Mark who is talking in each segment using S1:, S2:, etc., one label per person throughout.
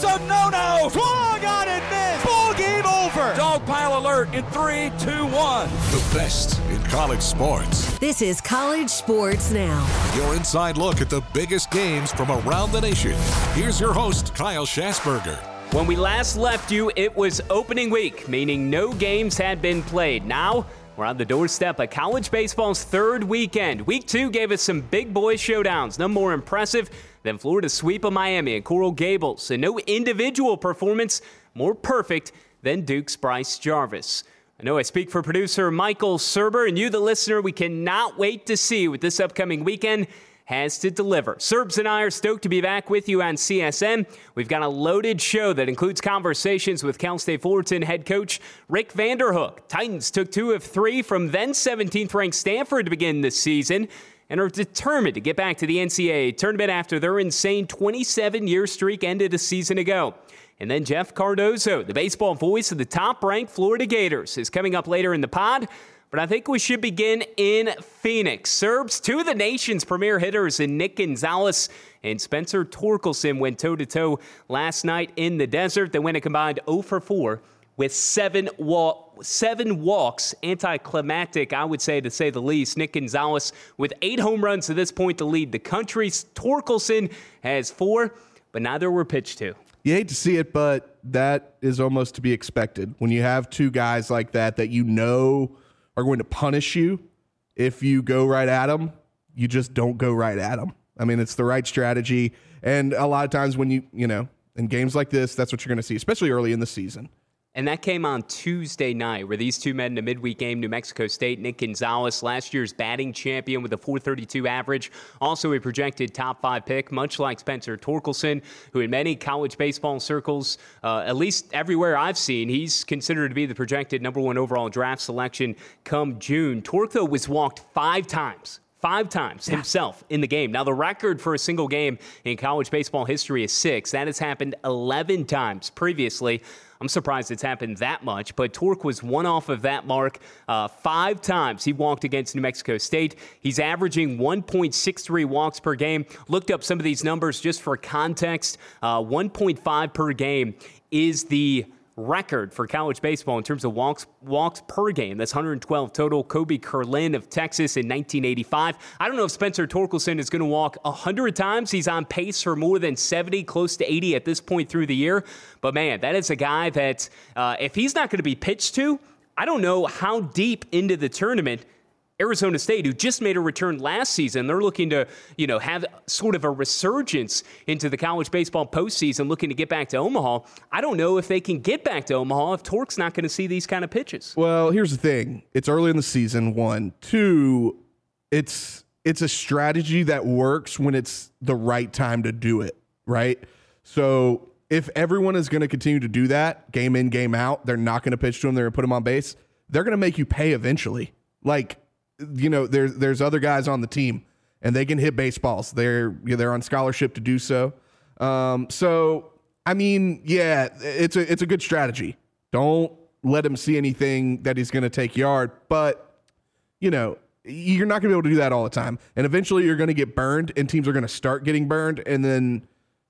S1: It's a no-no. Swung on and missed. Ball game over. Dog pile alert in three, two, one.
S2: The best in college sports.
S3: This is College Sports Now.
S2: Your inside look at the biggest games from around the nation. Here's your host, Kyle Schassburger.
S4: When we last left you, it was opening week, meaning no games had been played. Now, we're on the doorstep of college baseball's third weekend. Week two gave us some big boy showdowns, none more impressive than Florida's sweep of Miami and Coral Gables, and no individual performance more perfect than Duke's Bryce Jarvis. I know I speak for producer Michael Surber, and you, the listener, we cannot wait to see what this upcoming weekend has to deliver. Surbs and I are stoked to be back with you on CSN. We've got a loaded show that includes conversations with Cal State Fullerton head coach Rick Vanderhook. Titans took two of three from then 17th ranked Stanford to begin this season and are determined to get back to the NCAA tournament after their insane 27 year streak ended a season ago. And then Jeff Cardozo, the baseball voice of the top ranked Florida Gators, is coming up later in the pod. But I think we should begin in Phoenix. Surbs, two of the nation's premier hitters in Nick Gonzalez and Spencer Torkelson went toe to toe last night in the desert. They went a combined 0 for 4 with seven walk, seven walks, anticlimactic, I would say, to say the least. Nick Gonzalez with eight home runs to this point to lead the country. Torkelson has four, but neither were pitched to.
S5: You hate to see it, but that is almost to be expected when you have two guys like that that you know are going to punish you if you go right at them. You just don't go right at them. I mean, it's the right strategy. And a lot of times when you, you know, in games like this, that's what you're going to see, especially early in the season.
S4: And that came on Tuesday night, where these two met in a midweek game. New Mexico State, Nick Gonzalez, last year's batting champion with a 432 average, also a projected top five pick, much like Spencer Torkelson, who in many college baseball circles, uh, at least everywhere I've seen, he's considered to be the projected number one overall draft selection come June. Torque, was walked five times five times himself in the game. Now, the record for a single game in college baseball history is six. That has happened 11 times previously. I'm surprised it's happened that much, but Torque was one off of that mark uh, five times. He walked against New Mexico State. He's averaging 1.63 walks per game. Looked up some of these numbers just for context. Uh, 1.5 per game is the record for college baseball in terms of walks walks per game. That's 112 total. Kobe Kerlin of Texas in 1985. I don't know if Spencer Torkelson is going to walk 100 times. He's on pace for more than 70, close to 80 at this point through the year. But man, that is a guy that uh, if he's not going to be pitched to, I don't know how deep into the tournament Arizona State, who just made a return last season, they're looking to, you know, have sort of a resurgence into the college baseball postseason, looking to get back to Omaha. I don't know if they can get back to Omaha if Torque's not going to see these kind of pitches.
S5: Well, here's the thing: it's early in the season. One, two, it's it's a strategy that works when it's the right time to do it. Right. So if everyone is going to continue to do that, game in, game out, they're not going to pitch to him. They're going to put him on base. They're going to make you pay eventually. Like you know, there's there's other guys on the team and they can hit baseballs. They're they're on scholarship to do so. Um, so I mean, yeah, it's a it's a good strategy. Don't let him see anything that he's going to take yard, but you know, you're not going to be able to do that all the time. And eventually you're going to get burned and teams are going to start getting burned and then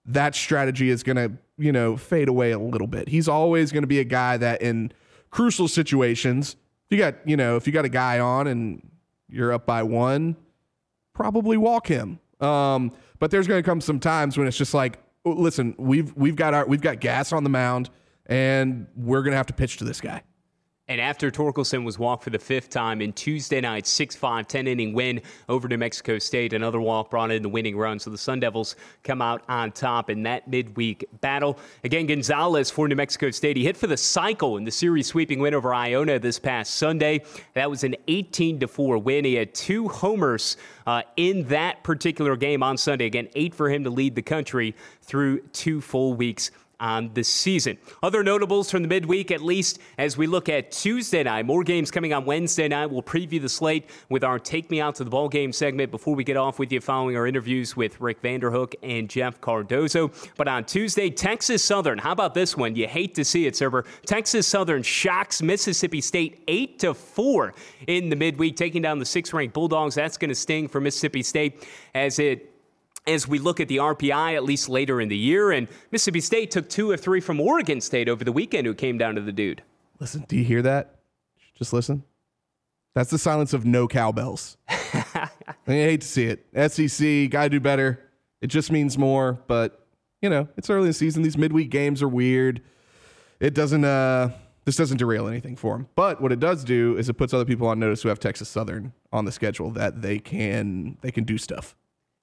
S5: that strategy is going to, you know, fade away a little bit. He's always going to be a guy that in crucial situations, you got, you know, if you got a guy on and you're up by one, probably walk him. Um, but there's going to come some times when it's just like, oh, listen, we've we've got our we've got gas on the mound, and we're going to have to pitch to this guy.
S4: And after Torkelson was walked for the fifth time in Tuesday night's 6 5, 10 inning win over New Mexico State, another walk brought in the winning run. So the Sun Devils come out on top in that midweek battle. Again, Gonzalez for New Mexico State. He hit for the cycle in the series sweeping win over Iona this past Sunday. That was an 18 4 win. He had two homers uh, in that particular game on Sunday. Again, eight for him to lead the country through two full weeks on the season. Other notables from the midweek, at least as we look at Tuesday night. More games coming on Wednesday night. We'll preview the slate with our Take Me Out to the Ball Game segment before we get off with you following our interviews with Rick Vanderhook and Jeff Cardozo. But on Tuesday, Texas Southern. How about this one? You hate to see it, Surber. Texas Southern shocks Mississippi State 8 to 4 in the midweek, taking down the six ranked Bulldogs. That's going to sting for Mississippi State as it as we look at the RPI, at least later in the year. And Mississippi State took two of three from Oregon State over the weekend, who came down to the dude.
S5: Listen, do you hear that? Just listen. That's the silence of no cowbells. I hate to see it. SEC, gotta do better. It just means more, but you know, it's early in the season. These midweek games are weird. It doesn't uh this doesn't derail anything for them. But what it does do is it puts other people on notice who have Texas Southern on the schedule that they can they can do stuff.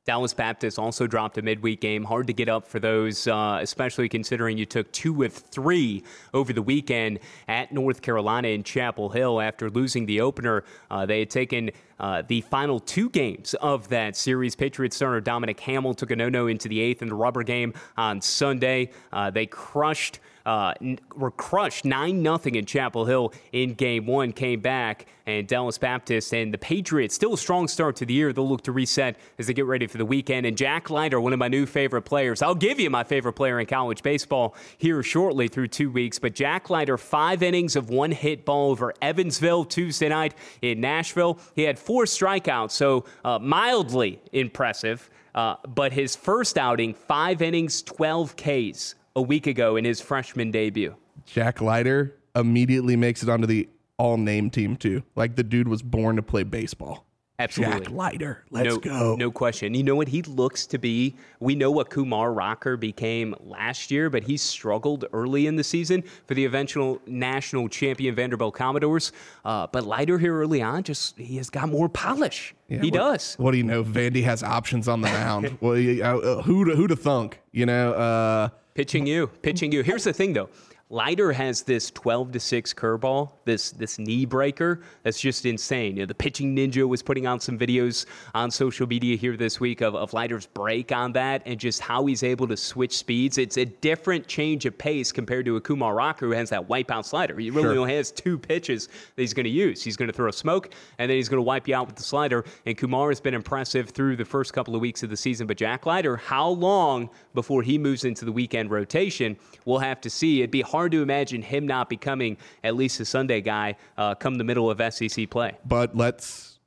S4: Dallas Baptist also dropped a midweek game. Hard to get up for those, uh, especially considering you took two of three over the weekend at North Carolina in Chapel Hill after losing the opener. Uh, they had taken uh, the final two games of that series. Patriots starter Dominic Hamel took a no no into the eighth in the rubber game on Sunday. Uh, they crushed uh, were crushed 9 0 in Chapel Hill in game one, came back, and Dallas Baptist and the Patriots, still a strong start to the year. They'll look to reset as they get ready for the weekend. And Jack Leiter, one of my new favorite players. I'll give you my favorite player in college baseball here shortly through two weeks. But Jack Leiter, five innings of one hit ball over Evansville Tuesday night in Nashville. He had four strikeouts, so uh, mildly impressive. Uh, but his first outing, five innings, 12 Ks a week ago in his freshman debut.
S5: Jack Leiter immediately makes it onto the all name team, too. Like the dude was born to play baseball.
S4: Absolutely.
S5: Jack Leiter. Let's
S4: no,
S5: go.
S4: No question. You know what he looks to be? We know what Kumar Rocker became last year, but he struggled early in the season for the eventual national champion Vanderbilt Commodores. Uh, but Leiter here early on, just he has got more polish. Yeah, he
S5: what,
S4: does.
S5: What do you know? Vandy has options on the mound. well, uh, who to, who to thunk? You know, uh,
S4: pitching you, pitching you. Here's the thing, though. Leiter has this 12 to 6 curveball, this this knee breaker that's just insane. You know, the pitching ninja was putting out some videos on social media here this week of, of Leiter's break on that and just how he's able to switch speeds. It's a different change of pace compared to a Kumar Rocker who has that wipeout slider. He really sure. only has two pitches that he's going to use. He's going to throw a smoke and then he's going to wipe you out with the slider. And Kumar has been impressive through the first couple of weeks of the season. But Jack Leiter, how long before he moves into the weekend rotation? We'll have to see. It'd be hard to imagine him not becoming at least a Sunday guy uh, come the middle of SEC play.
S5: But let's,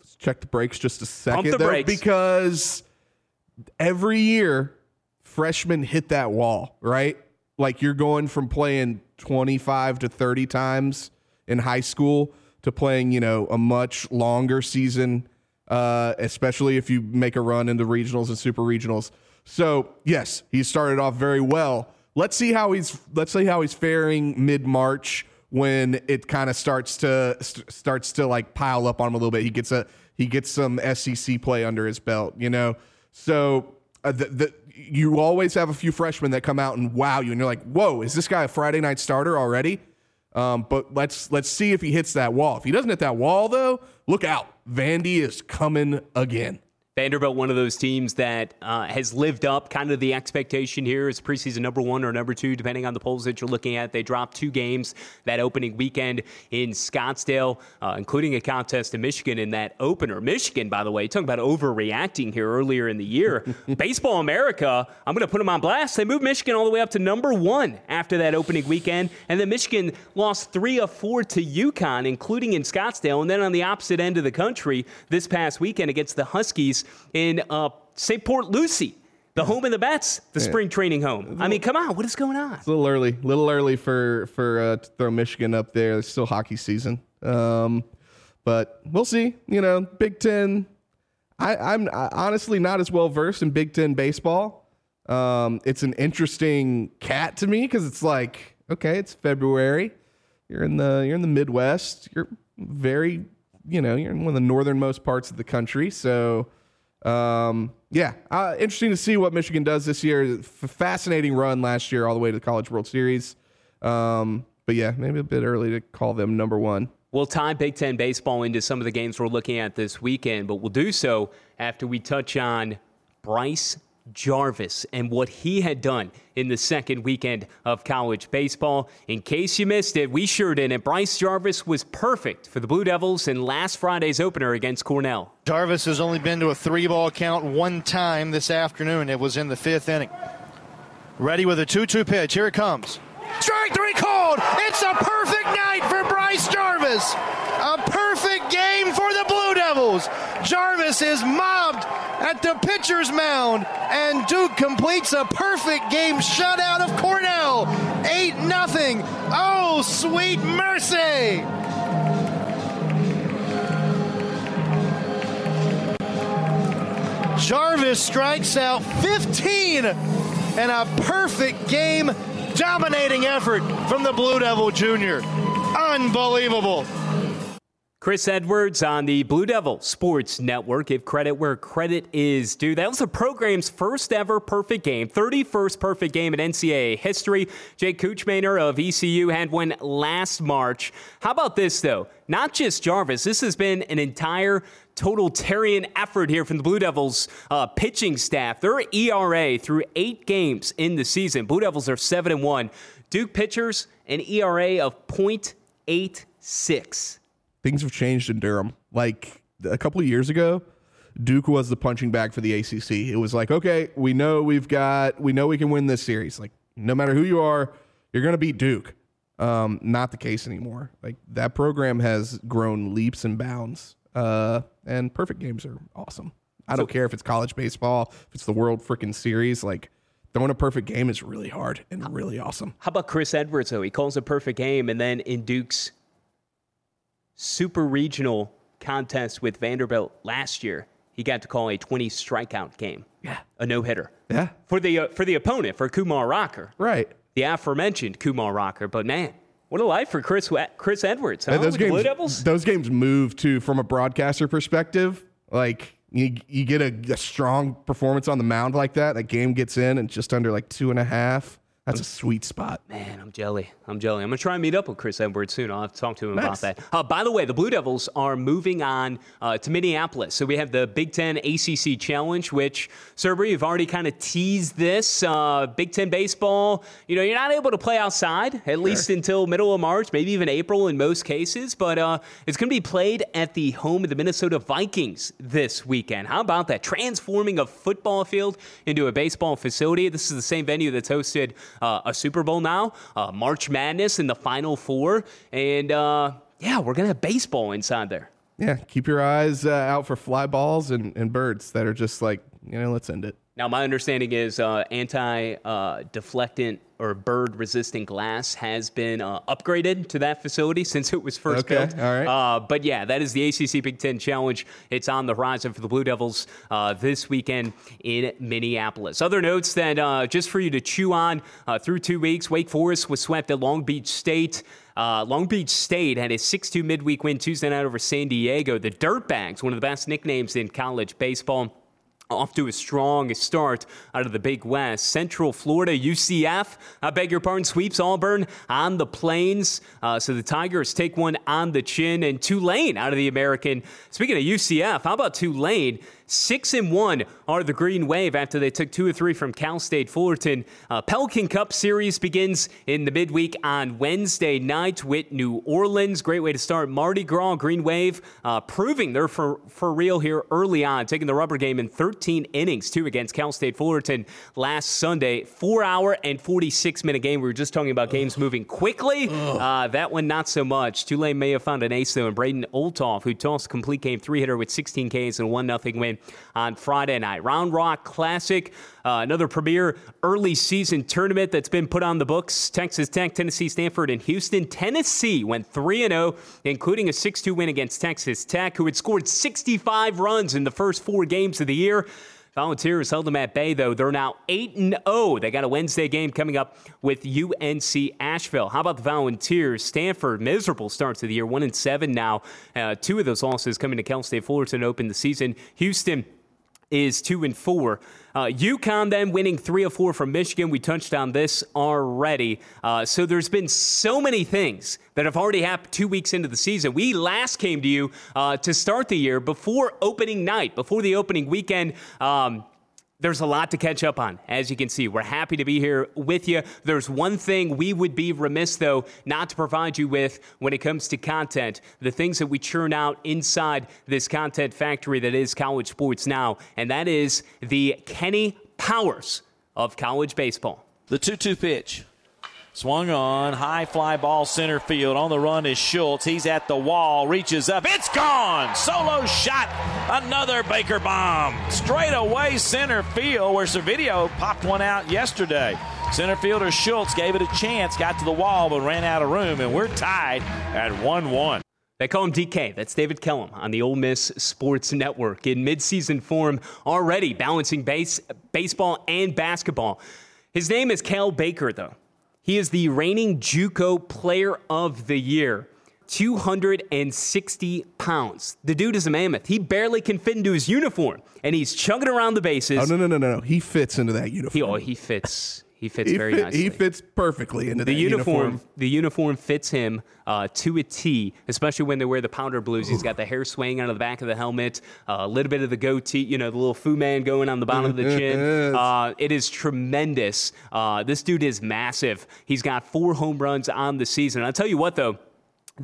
S5: let's check the brakes just a second,
S4: Pump the brakes.
S5: because every year freshmen hit that wall, right? Like you're going from playing 25 to 30 times in high school to playing, you know, a much longer season, uh, especially if you make a run into regionals and super regionals. So yes, he started off very well. Let's see how he's let's see how he's faring mid March when it kind of starts to st- starts to like pile up on him a little bit. He gets a he gets some SEC play under his belt, you know. So uh, the, the you always have a few freshmen that come out and wow you, and you're like, whoa, is this guy a Friday night starter already? Um, but let's let's see if he hits that wall. If he doesn't hit that wall, though, look out. Vandy is coming again.
S4: Vanderbilt, one of those teams that uh, has lived up kind of the expectation here as preseason number one or number two, depending on the polls that you're looking at. They dropped two games that opening weekend in Scottsdale, uh, including a contest in Michigan in that opener. Michigan, by the way, talking about overreacting here earlier in the year. Baseball America, I'm going to put them on blast. They moved Michigan all the way up to number one after that opening weekend. And then Michigan lost three of four to UConn, including in Scottsdale. And then on the opposite end of the country this past weekend against the Huskies in uh, St. Port Lucie, the home of the Bats, the yeah. spring training home. I mean, come on, what is going on?
S5: It's a little early, a little early for for uh, to throw Michigan up there. It's still hockey season, um, but we'll see. You know, Big Ten. I, am honestly not as well versed in Big Ten baseball. Um, it's an interesting cat to me because it's like, okay, it's February. You're in the you're in the Midwest. You're very, you know, you're in one of the northernmost parts of the country, so um, yeah, uh, interesting to see what Michigan does this year. F- fascinating run last year, all the way to the College World Series. Um, but yeah, maybe a bit early to call them number one.
S4: We'll tie Big Ten baseball into some of the games we're looking at this weekend, but we'll do so after we touch on Bryce Jarvis and what he had done in the second weekend of college baseball. In case you missed it, we sure didn't. Bryce Jarvis was perfect for the Blue Devils in last Friday's opener against Cornell.
S6: Jarvis has only been to a three ball count one time this afternoon. It was in the fifth inning. Ready with a 2 2 pitch. Here it comes. Strike three called. It's a perfect night for Bryce Jarvis. A perfect game for the Blue Devils. Jarvis is mobbed at the pitcher's mound, and Duke completes a perfect game shutout of Cornell. 8 0. Oh, sweet mercy. Jarvis strikes out 15 and a perfect game dominating effort from the Blue Devil Jr. Unbelievable.
S4: Chris Edwards on the Blue Devil Sports Network. Give credit where credit is due. That was the program's first ever perfect game, 31st perfect game in NCAA history. Jake Kuchmaner of ECU had one last March. How about this, though? Not just Jarvis. This has been an entire totalitarian effort here from the Blue Devils uh, pitching staff. Their ERA through eight games in the season. Blue Devils are 7 and 1. Duke pitchers, an ERA of .86
S5: things have changed in Durham. Like a couple of years ago, Duke was the punching bag for the ACC. It was like, okay, we know we've got, we know we can win this series. Like, no matter who you are, you're going to beat Duke. Um, not the case anymore. Like that program has grown leaps and bounds. Uh, and perfect games are awesome. I don't care if it's college baseball, if it's the World freaking Series. Like throwing a perfect game is really hard and really awesome.
S4: How about Chris Edwards though? He calls a perfect game, and then in Duke's super regional contest with Vanderbilt last year, he got to call a 20 strikeout game.
S5: Yeah.
S4: A no hitter.
S5: Yeah.
S4: For the uh, for the opponent, for Kumar Rocker.
S5: Right.
S4: The aforementioned Kumar Rocker. But man, what a life for Chris Chris Edwards. Huh?
S5: those, games, those games move too from a broadcaster perspective. Like you, you get a, a strong performance on the mound like that. That game gets in and just under like two and a half. That's a sweet spot.
S4: Man, I'm jelly. I'm jelly. I'm going to try and meet up with Chris Edwards soon. I'll have to talk to him nice. about that. Uh, by the way, the Blue Devils are moving on uh, to Minneapolis. So we have the Big Ten ACC Challenge, which, Surber, you've already kind of teased this. Uh, Big Ten baseball, you know, you're not able to play outside, at sure. least until middle of March, maybe even April in most cases. But uh, it's going to be played at the home of the Minnesota Vikings this weekend. How about that? Transforming a football field into a baseball facility. This is the same venue that's hosted uh, a Super Bowl now, uh, March Madness in the Final Four, and uh, yeah, we're gonna have baseball inside there.
S5: Yeah, keep your eyes uh, out for fly balls and, and birds that are just like you know, let's end it.
S4: Now, my understanding is uh, anti-deflectant or bird resistant glass has been uh, upgraded to that facility since it was first
S5: Okay,
S4: built.
S5: all right.
S4: Uh, but yeah, that is the ACC Big Ten Challenge. It's on the horizon for the Blue Devils uh, this weekend in Minneapolis. Other notes that uh, just for you to chew on uh, through two weeks, Wake Forest was swept at Long Beach State. Uh, Long Beach State had a 6 2 midweek win Tuesday night over San Diego. The Dirtbags, one of the best nicknames in college baseball off to a strong start out of the Big West. Central Florida, UCF, I beg your pardon, sweeps Auburn on the plains. Uh, so the Tigers take one on the chin. And Tulane out of the American. Speaking of UCF, how about Tulane? Six and one are the Green Wave after they took two or three from Cal State Fullerton. Uh, Pelican Cup Series begins in the midweek on Wednesday night with New Orleans. Great way to start Mardi Gras. Green Wave uh, proving they're for, for real here early on, taking the rubber game in 13 innings, two against Cal State Fullerton last Sunday. Four hour and 46 minute game. We were just talking about games moving quickly. Uh, that one, not so much. Tulane may have found an ace, though, and Braden Olthoff, who tossed complete game three hitter with 16 Ks and 1 0 win on Friday night. Round Rock Classic, uh, another premier early season tournament that's been put on the books. Texas Tech, Tennessee, Stanford, and Houston. Tennessee went 3 0, including a 6 2 win against Texas Tech, who had scored 65 runs in the first four games of the year. Volunteers held them at bay, though. They're now 8 0. They got a Wednesday game coming up with UNC Asheville. How about the Volunteers? Stanford, miserable start to the year, 1 and 7 now. Uh, two of those losses coming to Cal State Fullerton open the season. Houston is two and four. Uh, UConn then winning three of four from Michigan. We touched on this already. Uh, so there's been so many things that have already happened two weeks into the season. We last came to you uh, to start the year before opening night, before the opening weekend. Um, there's a lot to catch up on, as you can see. We're happy to be here with you. There's one thing we would be remiss, though, not to provide you with when it comes to content, the things that we churn out inside this content factory that is College Sports Now, and that is the Kenny Powers of college baseball.
S7: The 2 2 pitch. Swung on, high fly ball center field. On the run is Schultz. He's at the wall, reaches up. It's gone! Solo shot. Another Baker bomb. Straight away center field, where Servideo popped one out yesterday. Center fielder Schultz gave it a chance, got to the wall, but ran out of room, and we're tied at 1 1.
S4: They call him DK. That's David Kellum on the Ole Miss Sports Network in midseason form already, balancing base, baseball and basketball. His name is Cael Baker, though. He is the reigning JUCO Player of the Year. 260 pounds. The dude is a mammoth. He barely can fit into his uniform, and he's chugging around the bases.
S5: Oh no no no no! no. He fits into that oh, uniform.
S4: He, oh, he fits. He fits
S5: He
S4: very
S5: fit-
S4: nicely.
S5: He fits perfectly into
S4: the
S5: that
S4: uniform, The uniform fits him uh, to a T, especially when they wear the powder blues. He's got the hair swaying out of the back of the helmet, uh, a little bit of the goatee, you know, the little Fu Man going on the bottom of the chin. Uh, it is tremendous. Uh, this dude is massive. He's got four home runs on the season. I'll tell you what, though.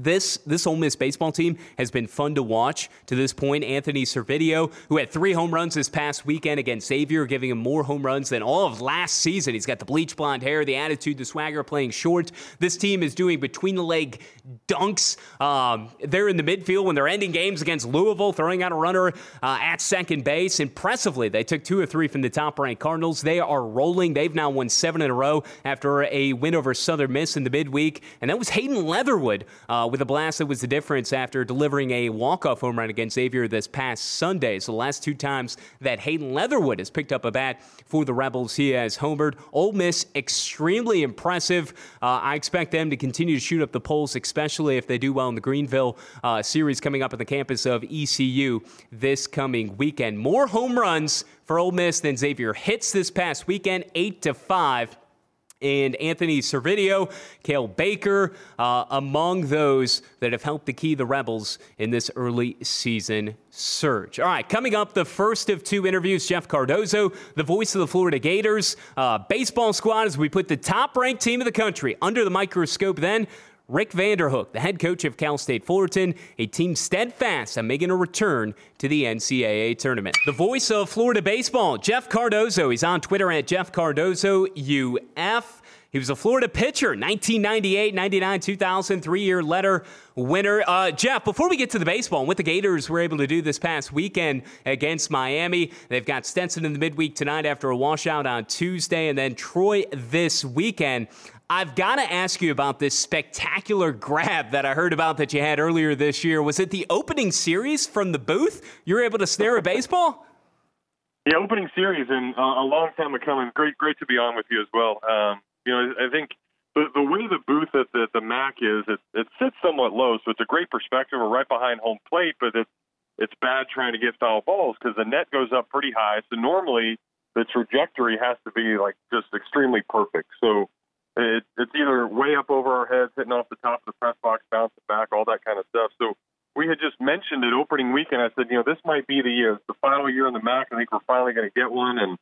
S4: This this Ole Miss baseball team has been fun to watch to this point. Anthony Servideo, who had three home runs this past weekend against Xavier, giving him more home runs than all of last season. He's got the bleach blonde hair, the attitude, the swagger, playing short. This team is doing between the leg dunks. Um, they're in the midfield when they're ending games against Louisville, throwing out a runner uh, at second base. Impressively, they took two or three from the top ranked Cardinals. They are rolling. They've now won seven in a row after a win over Southern Miss in the midweek, and that was Hayden Leatherwood. Uh, with a blast that was the difference after delivering a walk-off home run against Xavier this past Sunday. So the last two times that Hayden Leatherwood has picked up a bat for the Rebels, he has homered. Ole Miss, extremely impressive. Uh, I expect them to continue to shoot up the polls, especially if they do well in the Greenville uh, series coming up at the campus of ECU this coming weekend. More home runs for Ole Miss than Xavier hits this past weekend, eight to five and Anthony Servideo, Cael Baker, uh, among those that have helped to key the Rebels in this early season surge. All right, coming up, the first of two interviews, Jeff Cardozo, the voice of the Florida Gators, uh, baseball squad, as we put the top ranked team of the country under the microscope then. Rick Vanderhook, the head coach of Cal State Fullerton, a team steadfast on making a return to the NCAA tournament. The voice of Florida baseball, Jeff Cardozo. He's on Twitter at Jeff Cardozo UF. He was a Florida pitcher, 1998, 99, 2000, three year letter winner. Uh, Jeff, before we get to the baseball, and what the Gators were able to do this past weekend against Miami, they've got Stetson in the midweek tonight after a washout on Tuesday, and then Troy this weekend. I've got to ask you about this spectacular grab that I heard about that you had earlier this year. Was it the opening series from the booth? You were able to snare a baseball?
S8: Yeah, opening series, and uh, a long time coming. Great, great to be on with you as well. Um, you know, I think the, the way the booth at the, the MAC is, it, it sits somewhat low, so it's a great perspective. We're right behind home plate, but it's it's bad trying to get foul balls because the net goes up pretty high. So normally the trajectory has to be like just extremely perfect. So it, it's either way up over our heads, hitting off the top of the press box, bouncing back, all that kind of stuff. So we had just mentioned it opening weekend. I said, you know, this might be the year. It's the final year in the MAC. I think we're finally going to get one. And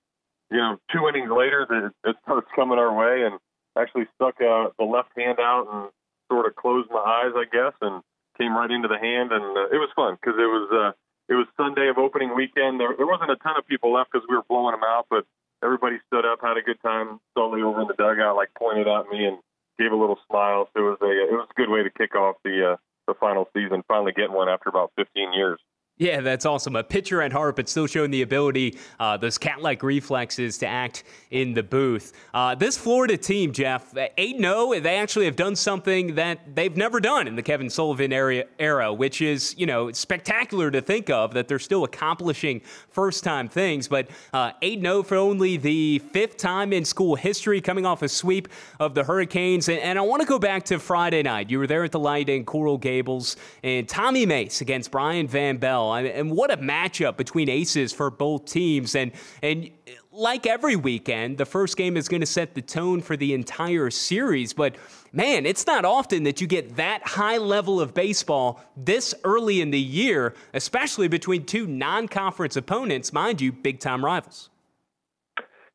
S8: you know, two innings later, it, it starts coming our way, and actually stuck uh, the left hand out and sort of closed my eyes, I guess, and came right into the hand. And uh, it was fun because it was uh, it was Sunday of opening weekend. There, there wasn't a ton of people left because we were blowing them out, but everybody stood up, had a good time. Sully over in the dugout, like pointed at me and gave a little smile. So it was a it was a good way to kick off the uh, the final season. Finally getting one after about 15 years.
S4: Yeah, that's awesome. A pitcher at heart, but still showing the ability, uh, those cat like reflexes to act in the booth. Uh, this Florida team, Jeff, 8 0, they actually have done something that they've never done in the Kevin Sullivan era, which is, you know, spectacular to think of that they're still accomplishing first time things. But uh, 8 0 for only the fifth time in school history, coming off a sweep of the Hurricanes. And, and I want to go back to Friday night. You were there at the light in Coral Gables, and Tommy Mace against Brian Van Belle. And what a matchup between aces for both teams. And and like every weekend, the first game is going to set the tone for the entire series. But man, it's not often that you get that high level of baseball this early in the year, especially between two non-conference opponents, mind you, big time rivals.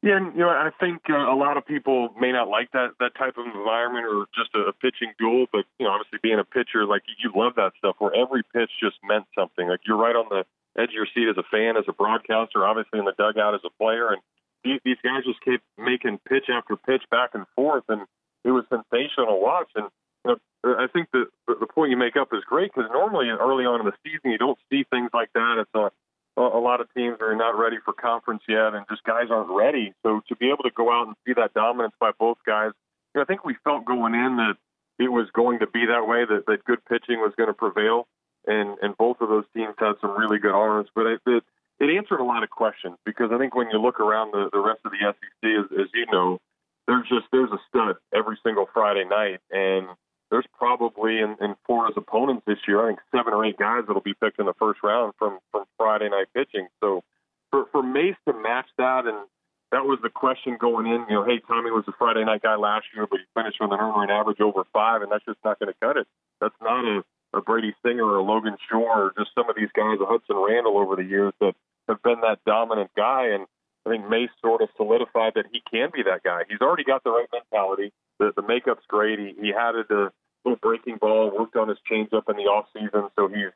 S8: Yeah, and, you know, I think uh, a lot of people may not like that that type of environment or just a, a pitching duel, but you know, obviously being a pitcher, like you love that stuff where every pitch just meant something. Like you're right on the edge of your seat as a fan, as a broadcaster, obviously in the dugout as a player, and these, these guys just kept making pitch after pitch back and forth, and it was sensational to watch. And you know, I think the the point you make up is great because normally early on in the season you don't see things like that. It's a a lot of teams are not ready for conference yet, and just guys aren't ready. So to be able to go out and see that dominance by both guys, you know, I think we felt going in that it was going to be that way, that, that good pitching was going to prevail, and and both of those teams had some really good arms. But it, it, it answered a lot of questions because I think when you look around the, the rest of the SEC, as, as you know, there's just there's a stud every single Friday night, and there's probably in, in Florida's opponents this year, I think seven or eight guys that'll be picked in the first round from from Friday night pitching. So for for Mace to match that, and that was the question going in. You know, hey, Tommy was a Friday night guy last year, but he finished with an earned run average over five, and that's just not going to cut it. That's not a, a Brady Singer or a Logan Shore or just some of these guys, a Hudson Randall over the years that have been that dominant guy. And I think Mace sort of solidified that he can be that guy. He's already got the right mentality. The, the makeup's great. He, he had a, little breaking ball, worked on his changeup in the off season, so he's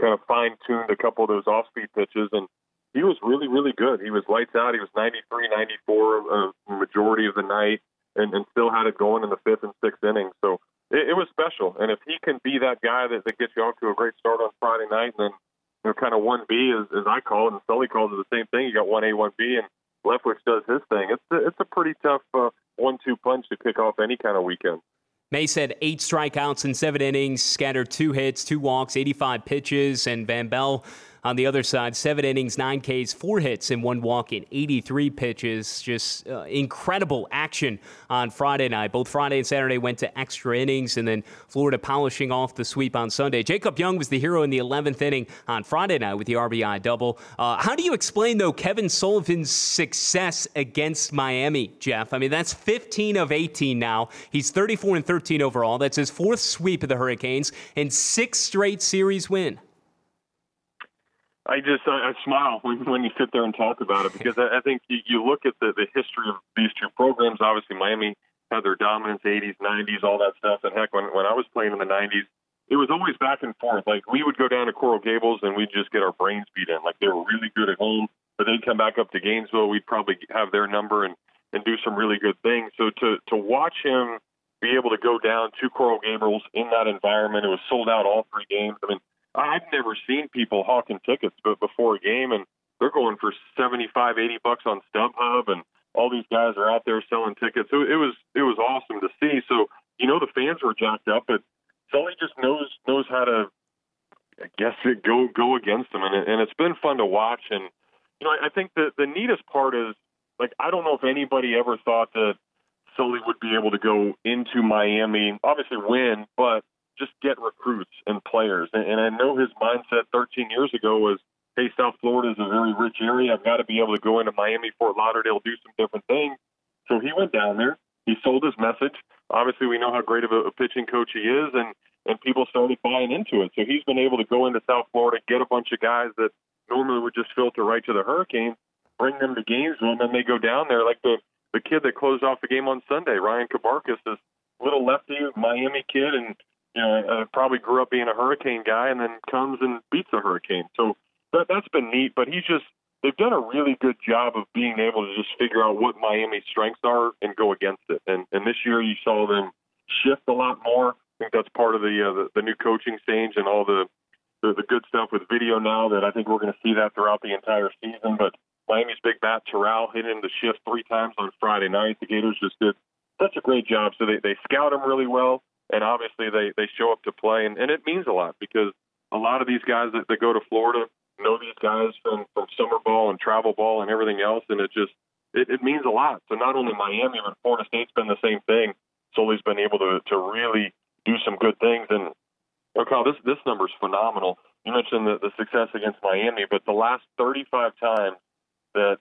S8: kind of fine tuned a couple of those off speed pitches, and he was really, really good. He was lights out. He was 93, 94 a uh, majority of the night, and, and still had it going in the fifth and sixth innings. So it, it was special. And if he can be that guy that, that gets you off to a great start on Friday night, and then you know, kind of one B as, as I call it, and Sully calls it the same thing. You got one A, one B, and Leftwich does his thing. It's a, it's a pretty tough uh, one-two punch to kick off any kind of weekend.
S4: Mace had eight strikeouts in seven innings, scattered two hits, two walks, 85 pitches, and Van Belle on the other side, seven innings, nine Ks, four hits, and one walk in 83 pitches. Just uh, incredible action on Friday night. Both Friday and Saturday went to extra innings, and then Florida polishing off the sweep on Sunday. Jacob Young was the hero in the 11th inning on Friday night with the RBI double. Uh, how do you explain, though, Kevin Sullivan's success against Miami, Jeff? I mean, that's 15 of 18 now. He's 34 and 13 overall. That's his fourth sweep of the Hurricanes and sixth straight series win.
S8: I just I, I smile when, when you sit there and talk about it because I, I think you, you look at the, the history of these two programs. Obviously, Miami had their dominance, 80s, 90s, all that stuff. And heck, when when I was playing in the 90s, it was always back and forth. Like we would go down to Coral Gables and we'd just get our brains beat in. Like they were really good at home, but they'd come back up to Gainesville. We'd probably have their number, and and do some really good things. So to to watch him be able to go down to Coral Gables in that environment, it was sold out all three games. I mean, I've never seen people hawking tickets but before a game, and they're going for seventy five, eighty bucks on StubHub, and all these guys are out there selling tickets. So it was it was awesome to see. So you know the fans were jacked up, but Sully just knows knows how to, I guess, go go against them, and, and it's been fun to watch. And you know, I, I think the the neatest part is like I don't know if anybody ever thought that Sully would be able to go into Miami, obviously win, but just get recruits and players. And, and I know his mindset 13 years ago was, hey, South Florida is a very rich area. I've got to be able to go into Miami, Fort Lauderdale, do some different things. So he went down there. He sold his message. Obviously, we know how great of a, a pitching coach he is, and and people started buying into it. So he's been able to go into South Florida, get a bunch of guys that normally would just filter right to the Hurricanes, bring them to games, and then they go down there like the the kid that closed off the game on Sunday, Ryan Cabarcas, this little lefty Miami kid, and you know uh, probably grew up being a Hurricane guy, and then comes and beats a Hurricane. So that that's been neat. But he's just they've done a really good job of being able to just figure out what Miami's strengths are and go against it. And and this year you saw them shift a lot more. I think that's part of the uh, the, the new coaching change and all the, the the good stuff with video now. That I think we're going to see that throughout the entire season. But Miami's big bat Toral hit him the shift three times on Friday night. The Gators just did such a great job. So they, they scout him really well, and obviously they, they show up to play, and, and it means a lot because a lot of these guys that, that go to Florida know these guys from, from summer ball and travel ball and everything else, and it just it, it means a lot. So not only Miami, but Florida State's been the same thing. Sully's been able to to really do some good things, and oh, Kyle, this this number is phenomenal. You mentioned the, the success against Miami, but the last 35 times that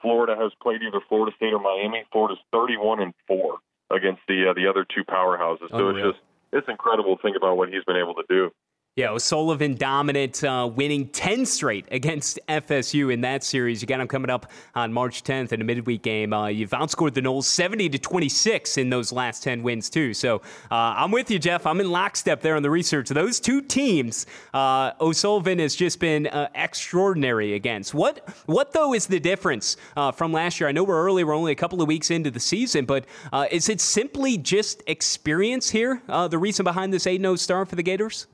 S8: Florida has played either Florida State or Miami. Florida's 31 and four against the uh, the other two powerhouses. So Unreal. it's just it's incredible to think about what he's been able to do.
S4: Yeah, O'Sullivan dominant, uh, winning 10 straight against FSU in that series. You got them coming up on March 10th in a midweek game. Uh, you've outscored the Noles 70 to 26 in those last 10 wins, too. So uh, I'm with you, Jeff. I'm in lockstep there on the research. Those two teams, uh, O'Sullivan has just been uh, extraordinary against. What, what though, is the difference uh, from last year? I know we're early, we're only a couple of weeks into the season, but is it simply just experience here, the reason behind this 8 0 start for the Gators?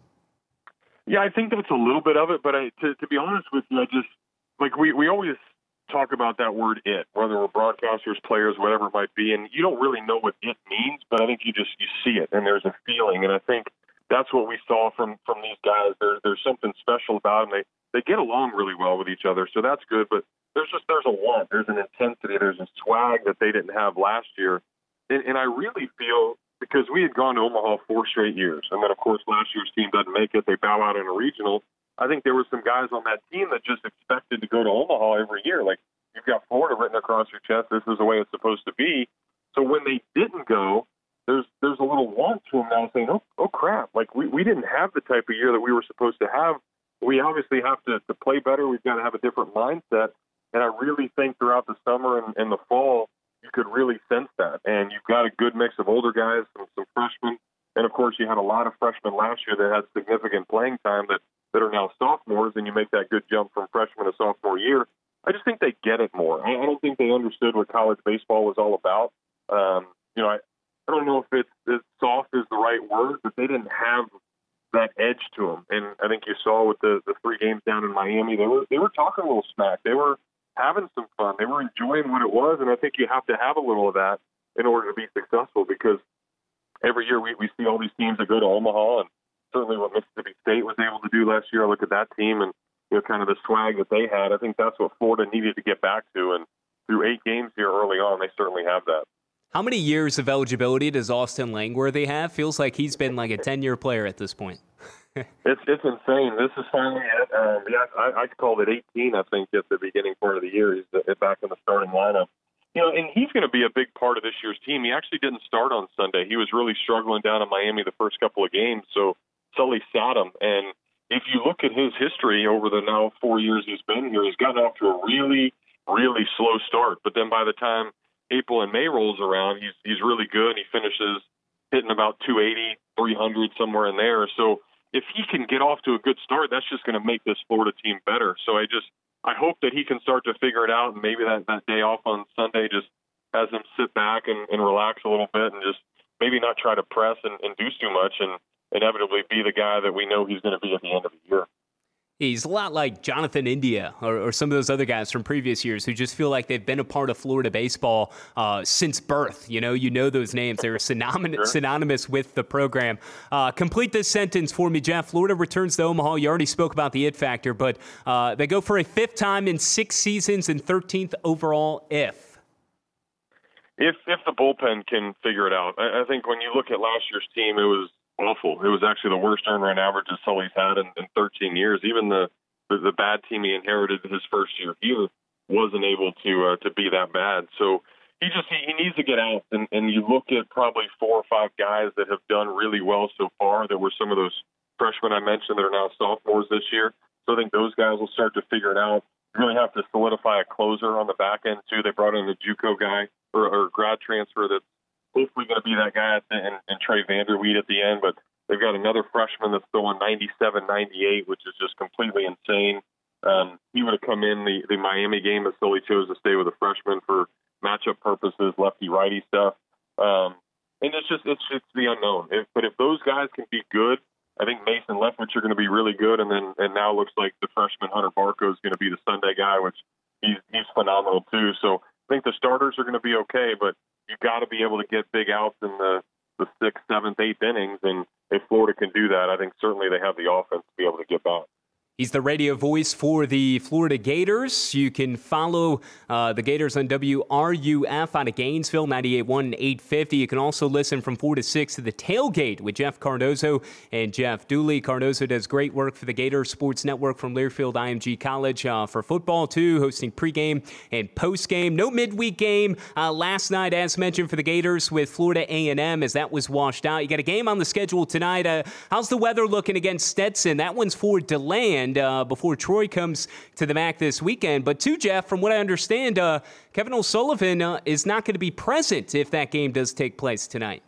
S8: Yeah, I think that's a little bit of it, but I, to, to be honest with you, I just like we we always talk about that word "it," whether we're broadcasters, players, whatever it might be, and you don't really know what it means, but I think you just you see it and there's a feeling, and I think that's what we saw from from these guys. There's there's something special about them. They they get along really well with each other, so that's good. But there's just there's a want, there's an intensity, there's a swag that they didn't have last year, and, and I really feel because we had gone to Omaha four straight years. And then, of course, last year's team doesn't make it. They bow out in a regional. I think there were some guys on that team that just expected to go to Omaha every year. Like, you've got Florida written across your chest. This is the way it's supposed to be. So when they didn't go, there's there's a little want to them now saying, oh, oh crap, like we, we didn't have the type of year that we were supposed to have. We obviously have to, to play better. We've got to have a different mindset. And I really think throughout the summer and, and the fall, you could really sense that. And you've got a good mix of older guys, some, some freshmen, and of course you had a lot of freshmen last year that had significant playing time that that are now sophomores, and you make that good jump from freshman to sophomore year. I just think they get it more. I don't think they understood what college baseball was all about. Um, you know, I, I don't know if it's, it's soft is the right word, but they didn't have that edge to them. And I think you saw with the the three games down in Miami, they were they were talking a little smack. They were having some fun. They were enjoying what it was, and I think you have to have a little of that in order to be successful because every year we, we see all these teams that go to Omaha, and certainly what Mississippi State was able to do last year. I look at that team and you know kind of the swag that they had. I think that's what Florida needed to get back to, and through eight games here early on, they certainly have that.
S4: How many years of eligibility does Austin Langworthy have? Feels like he's been like a ten-year player at this point.
S8: It's it's insane. This is finally it. Um, yeah, I, I called it 18. I think at the beginning part of the year, he's back in the starting lineup. You know, and he's going to be a big part of this year's team. He actually didn't start on Sunday. He was really struggling down in Miami the first couple of games, so Sully sat him. And if you look at his history over the now four years he's been here, he's gotten off to a really, really slow start. But then by the time April and May rolls around, he's he's really good. He finishes hitting about 280, 300 somewhere in there. So if he can get off to a good start, that's just going to make this Florida team better. So I just I hope that he can start to figure it out, and maybe that that day off on Sunday just has him sit back and, and relax a little bit and just maybe not try to press and, and do too much and inevitably be the guy that we know he's going to be at the end of the year.
S4: He's a lot like Jonathan India or, or, some of those other guys from previous years who just feel like they've been a part of Florida baseball uh, since birth. You know, you know those names; they're synonymous, sure. synonymous with the program. Uh, complete this sentence for me, Jeff. Florida returns to Omaha. You already spoke about the it factor, but uh, they go for a fifth time in six seasons and 13th overall. If
S8: if if the bullpen can figure it out, I, I think when you look at last year's team, it was awful. It was actually the worst earned run average that Sully's had in, in 13 years. Even the, the the bad team he inherited his first year here wasn't able to uh, to be that bad. So he just he, he needs to get out. And, and you look at probably four or five guys that have done really well so far. That were some of those freshmen I mentioned that are now sophomores this year. So I think those guys will start to figure it out. You really have to solidify a closer on the back end too. They brought in a JUCO guy or, or grad transfer that's hopefully going to be that guy the, and, and Trey Vanderweed at the end. But they've got another freshman that's throwing 97, 98, which is just completely insane. Um, he would have come in the, the Miami game, but still he chose to stay with a freshman for matchup purposes, lefty righty stuff. Um, and it's just it's it's the unknown. If, but if those guys can be good, I think Mace and Leftwich are going to be really good. And then and now looks like the freshman Hunter Barco is going to be the Sunday guy, which he's he's phenomenal too. So I think the starters are going to be okay, but you got to be able to get big outs in the the sixth, seventh, eighth innings, and if Florida can do that, I think certainly they have the offense to be able to get back.
S4: He's the radio voice for the Florida Gators. You can follow uh, the Gators on WRUF out of Gainesville, 98.1 and 850. You can also listen from 4 to 6 to the tailgate with Jeff Cardozo and Jeff Dooley. Cardozo does great work for the Gators Sports Network from Learfield IMG College uh, for football, too, hosting pregame and postgame. No midweek game uh, last night, as mentioned, for the Gators with Florida A&M as that was washed out. You got a game on the schedule tonight. Uh, how's the weather looking against Stetson? That one's for DeLand weekend uh, before Troy comes to the MAC this weekend. But to Jeff, from what I understand, uh, Kevin O'Sullivan uh, is not going to be present if that game does take place tonight.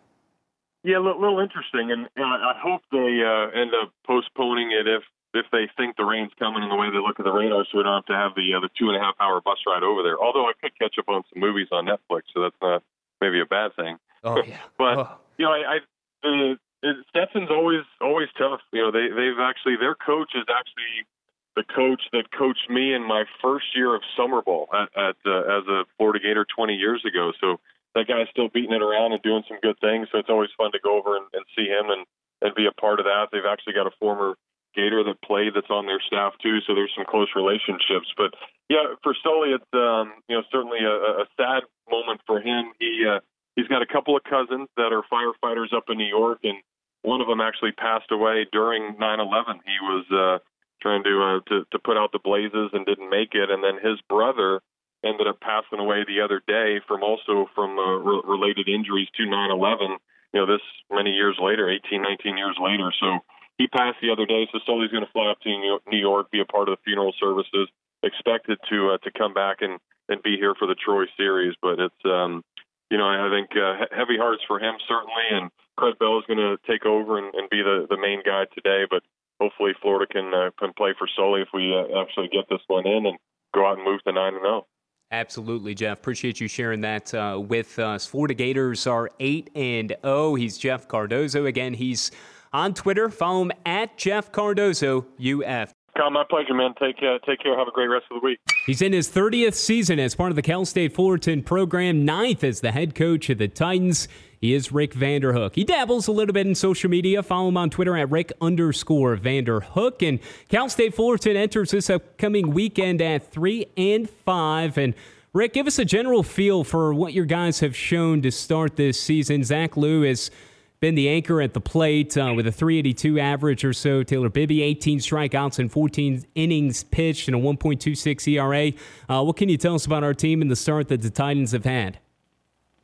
S8: Yeah, a little interesting, and I hope they uh, end up postponing it if if they think the rain's coming and the way they look at the radar, so we don't have to have the uh, the two and a half hour bus ride over there. Although I could catch up on some movies on Netflix, so that's not maybe a bad thing.
S4: Oh yeah.
S8: but
S4: oh.
S8: you know, I, I the it, Stetson's always always tough. You know, they they've actually their coach is actually the coach that coached me in my first year of summer ball at, at uh, as a Florida Gator 20 years ago. So that guy's still beating it around and doing some good things. So it's always fun to go over and, and see him and and be a part of that. They've actually got a former Gator that played that's on their staff too, so there's some close relationships. But yeah, for Sully, it's um, you know certainly a, a sad moment for him. He uh, he's got a couple of cousins that are firefighters up in New York, and one of them actually passed away during 9/11. He was uh, trying to, uh, to to put out the blazes and didn't make it, and then his brother ended up passing away the other day from also from uh, re- related injuries to 9/11. You know, this many years later, 18, 19 years later. So he passed the other day. So Sully's going to fly up to New York, be a part of the funeral services. Expected to uh, to come back and and be here for the Troy series, but it's um, you know I think uh, heavy hearts for him certainly, and Craig Bell is going to take over and, and be the, the main guy today. But hopefully Florida can uh, can play for Sully if we uh, actually get this one in and go out and move to nine and zero. Oh.
S4: Absolutely, Jeff. Appreciate you sharing that uh, with us. Florida Gators are eight and zero. Oh. He's Jeff Cardozo again. He's on Twitter. Follow him at Jeff Cardozo UF.
S8: Kyle, my pleasure, man. Take uh, take care. Have a great rest of the week.
S4: He's in his 30th season as part of the Cal State Fullerton program, ninth as the head coach of the Titans. He is Rick Vanderhook. He dabbles a little bit in social media. Follow him on Twitter at Rick underscore Vanderhook. And Cal State Fullerton enters this upcoming weekend at three and five. And Rick, give us a general feel for what your guys have shown to start this season. Zach has been the anchor at the plate uh, with a 382 average or so. Tanner Bibee, 18 strikeouts and 14 innings pitched and a 1.26 ERA. Uh, what can you tell us about our team and the start that the Titans have had?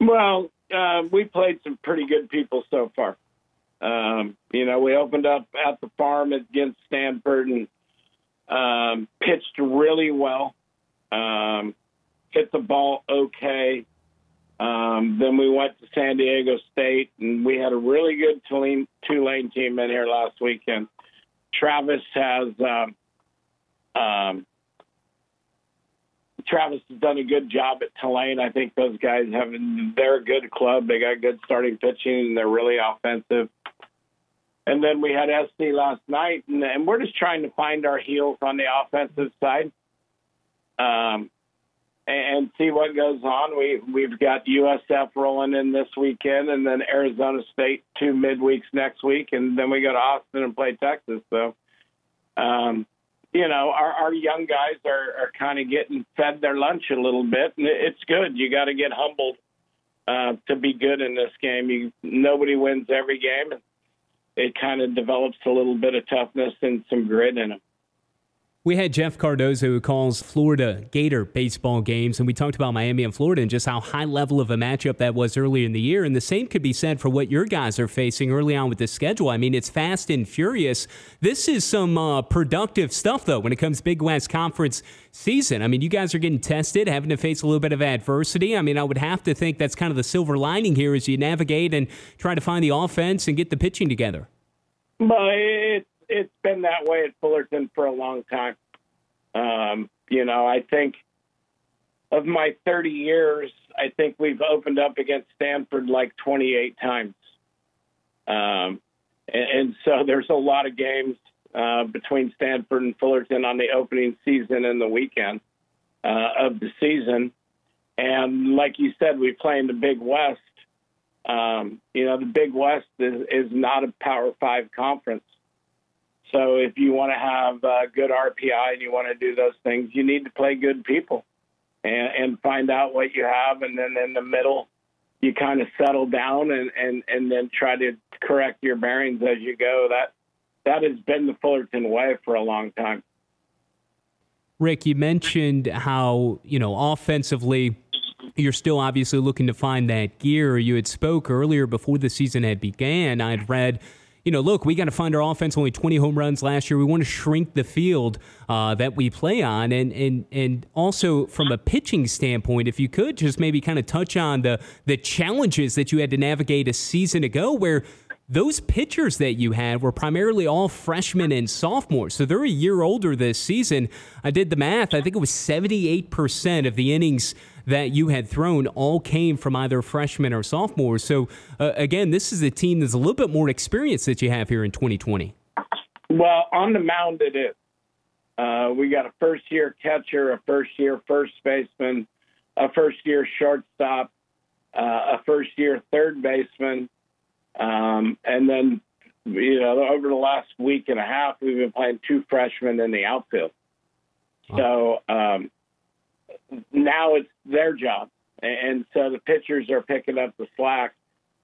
S9: Well, uh, we played some pretty good people so far. Um, you know, we opened up at the farm against Stanford and um, pitched really well. Um, hit the ball okay. Um, then we went to San Diego State, and we had a really good Tulane, team in here last weekend. Travis has um, um, Travis has done a good job at Tulane. I think those guys have they're a good club. They got good starting pitching and they're really offensive. And then we had SC last night, and, and we're just trying to find our heels on the offensive side, um, and see what goes on. We we've got USF rolling in this weekend, and then Arizona State two midweeks next week, and then we go to Austin and play Texas. So. Um, you know, our, our young guys are, are kind of getting fed their lunch a little bit, and it's good. You got to get humbled uh, to be good in this game. You nobody wins every game, and it kind of develops a little bit of toughness and some grit in them.
S4: We had Jeff Cardozo who calls Florida Gator baseball games, and we talked about Miami and Florida and just how high level of a matchup that was early in the year. And the same could be said for what your guys are facing early on with the schedule. I mean, it's fast and furious. This is some uh, productive stuff, though, when it comes Big West Conference season. I mean, you guys are getting tested, having to face a little bit of adversity. I mean, I would have to think that's kind of the silver lining here as you navigate and try to find the offense and get the pitching together.
S9: It, it's been that way at Fullerton for a long time. Um, you know, I think of my 30 years, I think we've opened up against Stanford like 28 times. Um, and, and, so there's a lot of games uh, between Stanford and Fullerton on the opening season and the weekend uh, of the season. And like you said, we play in the Big West. Um, you know, the Big West is, is not a Power Five conference. So if you want to have uh, good RPI and you want to do those things, you need to play good people and, and find out what you have, and then in the middle, you kind of settle down and, and, and then try to correct your bearings as you go. That that has been the Fullerton way for a long time.
S4: Rick, you mentioned how you know offensively you're still obviously looking to find that gear. You had spoke earlier before the season had began. I'd read you know, look, we got to find our offense. Only 20 home runs last year. We want to shrink the field uh, that we play on, and and and also from a pitching standpoint, if you could just maybe kind of touch on the the challenges that you had to navigate a season ago, where those pitchers that you had were primarily all freshmen and sophomores. So they're a year older this season. I did the math. I think it was 78% of the innings that you had thrown all came from either freshmen or sophomores. So, uh, again, this is a team that's a little bit more experienced that you have here in 2020.
S9: Well, on the mound, it is. Uh, we got a first year catcher, a first year first baseman, a first year shortstop, uh, a first year third baseman. Um, and then, you know, over the last week and a half, we've been playing two freshmen in the outfield. So, um, now it's their job, and so the pitchers are picking up the slack.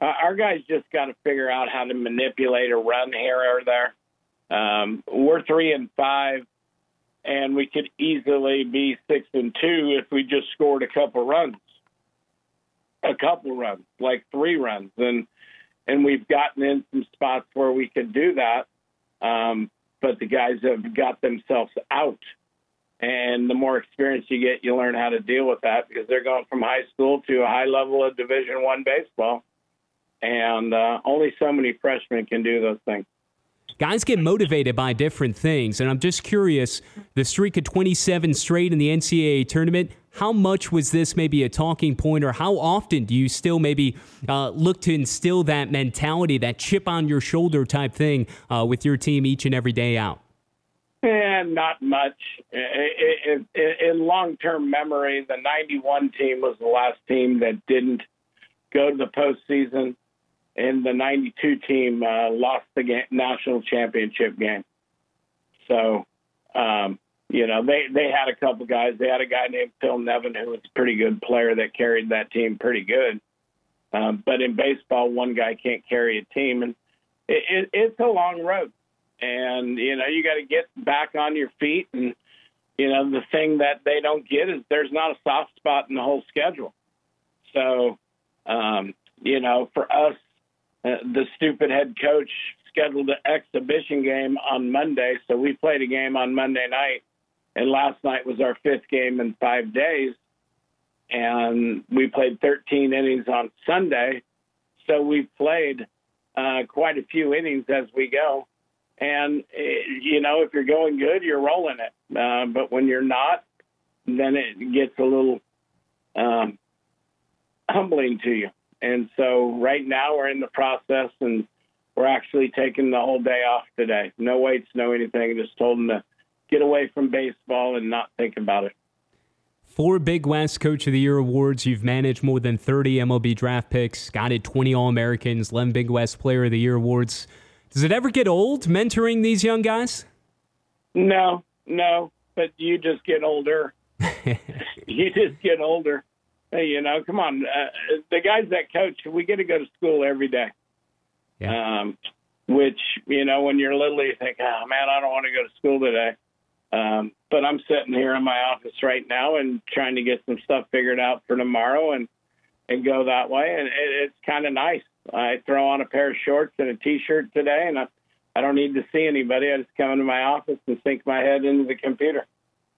S9: Uh, our guys just got to figure out how to manipulate a run here or there. Um, we're three and five, and we could easily be six and two if we just scored a couple runs, a couple runs, like three runs, and and we've gotten in some spots where we could do that. Um, but the guys have got themselves out and the more experience you get, you learn how to deal with that because they're going from high school to a high level of Division One baseball, and uh, only so many freshmen can do those things.
S4: Guys get motivated by different things, and I'm just curious the streak of 27 straight in the NCAA tournament. How much was this maybe a talking point, or how often do you still maybe uh, look to instill that mentality, that chip on your shoulder type thing uh, with your team each and every day out?
S9: And not much. In, in long-term memory, the '91 team was the last team that didn't go to the postseason, and the '92 team uh, lost the game, national championship game. So, um, you know, they they had a couple guys. They had a guy named Phil Nevin who was a pretty good player that carried that team pretty good. Um, but in baseball, one guy can't carry a team, and it, it, it's a long road and you know you got to get back on your feet and you know the thing that they don't get is there's not a soft spot in the whole schedule. So um, you know for us uh, the stupid head coach scheduled an exhibition game on monday so we played a game on monday night and last night was our fifth game in five days and we played 13 innings on sunday. So we played uh, quite a few innings as we go and, eh, you know, if you're going good, you're rolling it. Uh, but when you're not, then it gets a little um, humbling to you. And so right now we're in the process and we're actually taking the whole day off today. No weights, no anything. Just told them to get away from baseball and not think about it.
S4: Four Big West Coach of the Year awards. You've managed more than 30 MLB draft picks, guided 20 All Americans, 11 Big West Player of the Year awards. Does it ever get old mentoring these young guys?
S9: No, no, but you just get older. you just get older. Hey, you know, come on. Uh, the guys that coach, we get to go to school every day.
S4: Yeah.
S9: Um, which, you know, when you're little, you think, oh, man, I don't want to go to school today. Um, but I'm sitting here in my office right now and trying to get some stuff figured out for tomorrow and, and go that way. And it, it's kind of nice. I throw on a pair of shorts and a t-shirt today and I, I don't need to see anybody. I just come into my office and sink my head into the computer.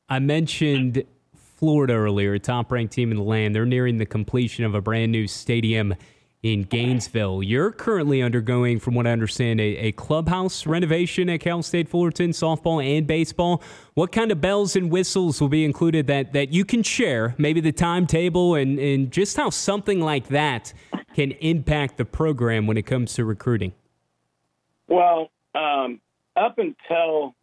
S4: I mentioned Florida earlier, top ranked team in the land. They're nearing the completion of a brand new stadium in Gainesville. You're currently undergoing, from what I understand, a, a, clubhouse renovation at Cal State Fullerton, softball and baseball. What kind of bells and whistles will be included that, that you can share? Maybe the timetable and, and just how something like that can impact the program when it comes to recruiting.
S9: Well, um, up until,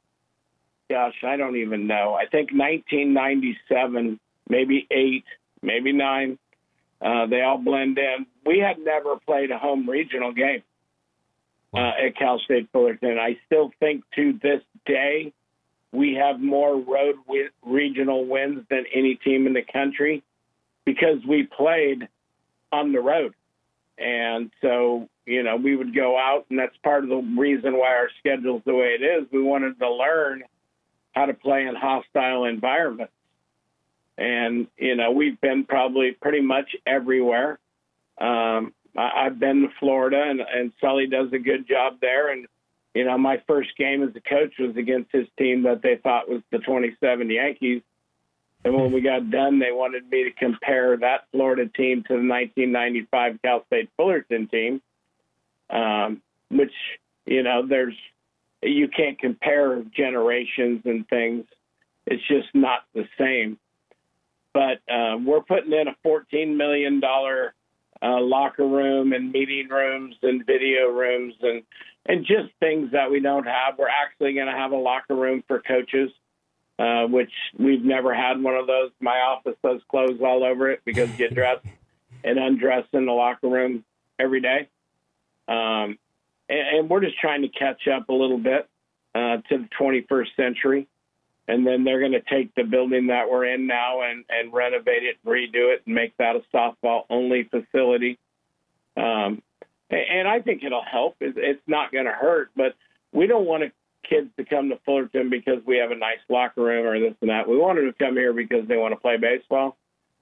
S9: gosh, I don't even know. I think 1997, maybe eight, maybe nine uh, they all blend in. We had never played a home regional game uh, at Cal State Fullerton. I still think to this day we have more road regional wins than any team in the country because we played on the road. And so, you know, we would go out, and that's part of the reason why our schedule's the way it is. We wanted to learn how to play in hostile environments. And, you know, we've been probably pretty much everywhere. Um, I, I've been to Florida, and, and Sully does a good job there. And, you know, my first game as a coach was against his team that they thought was the 27 Yankees. And when we got done, they wanted me to compare that Florida team to the 1995 Cal State Fullerton team, um, which, you know, there's, you can't compare generations and things. It's just not the same but uh, we're putting in a $14 million uh, locker room and meeting rooms and video rooms and and just things that we don't have. We're actually going to have a locker room for coaches, uh, which we've never had one of those. My office has clothes all over it because you get dressed and undressed in the locker room every day. Um, and, and, we're just trying to catch up a little bit uh, to the 21st century and then they're going to take the building that we're in now and, and renovate it, redo it, and make that a softball only facility. Um, and I think it'll help. It's not going to hurt, but we don't want kids to come to Fullerton because we have a nice locker room or this and that. We want them to come here because they want to play baseball,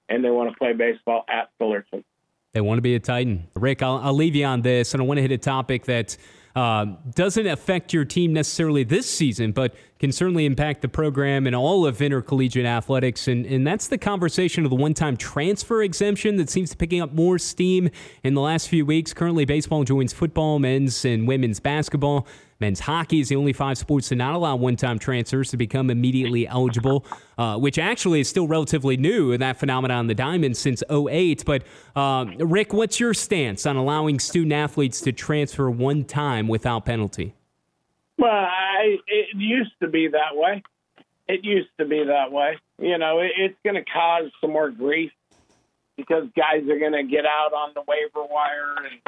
S9: and they want to play baseball at Fullerton.
S4: They want to be a Titan. Rick, I'll, I'll leave you on this, and I want to hit a topic that uh, doesn't affect your team necessarily this season, but can certainly impact the program and all of intercollegiate athletics. And, and that's the conversation of the one time transfer exemption that seems to be picking up more steam in the last few weeks. Currently, baseball joins football, men's and women's basketball. Men's hockey is the only five sports to not allow one time transfers to become immediately eligible, uh, which actually is still relatively new in that phenomenon in the Diamond since 08. But, uh, Rick, what's your stance on allowing student athletes to transfer one time without penalty?
S9: Well, I, it used to be that way. It used to be that way. You know, it, it's going to cause some more grief because guys are going to get out on the waiver wire and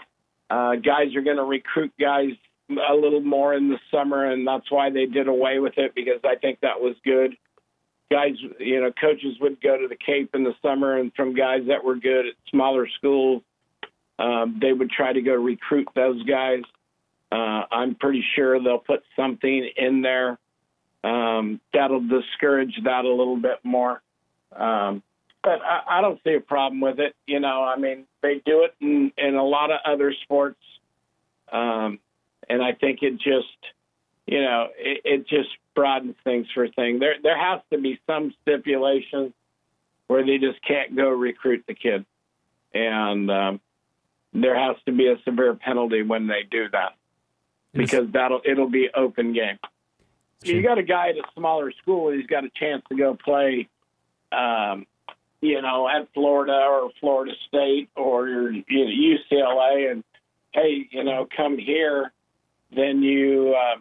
S9: uh, guys are going to recruit guys a little more in the summer, and that's why they did away with it because I think that was good. Guys, you know, coaches would go to the Cape in the summer, and from guys that were good at smaller schools, um, they would try to go recruit those guys. Uh, I'm pretty sure they'll put something in there um, that'll discourage that a little bit more. Um, but I, I don't see a problem with it. You know, I mean, they do it in, in a lot of other sports, um, and I think it just, you know, it, it just broadens things for things. There, there has to be some stipulation where they just can't go recruit the kid, and um, there has to be a severe penalty when they do that. Because that'll it'll be open game. You got a guy at a smaller school, he's got a chance to go play um, you know, at Florida or Florida State or you know, UCLA, and hey, you know, come here, then you uh,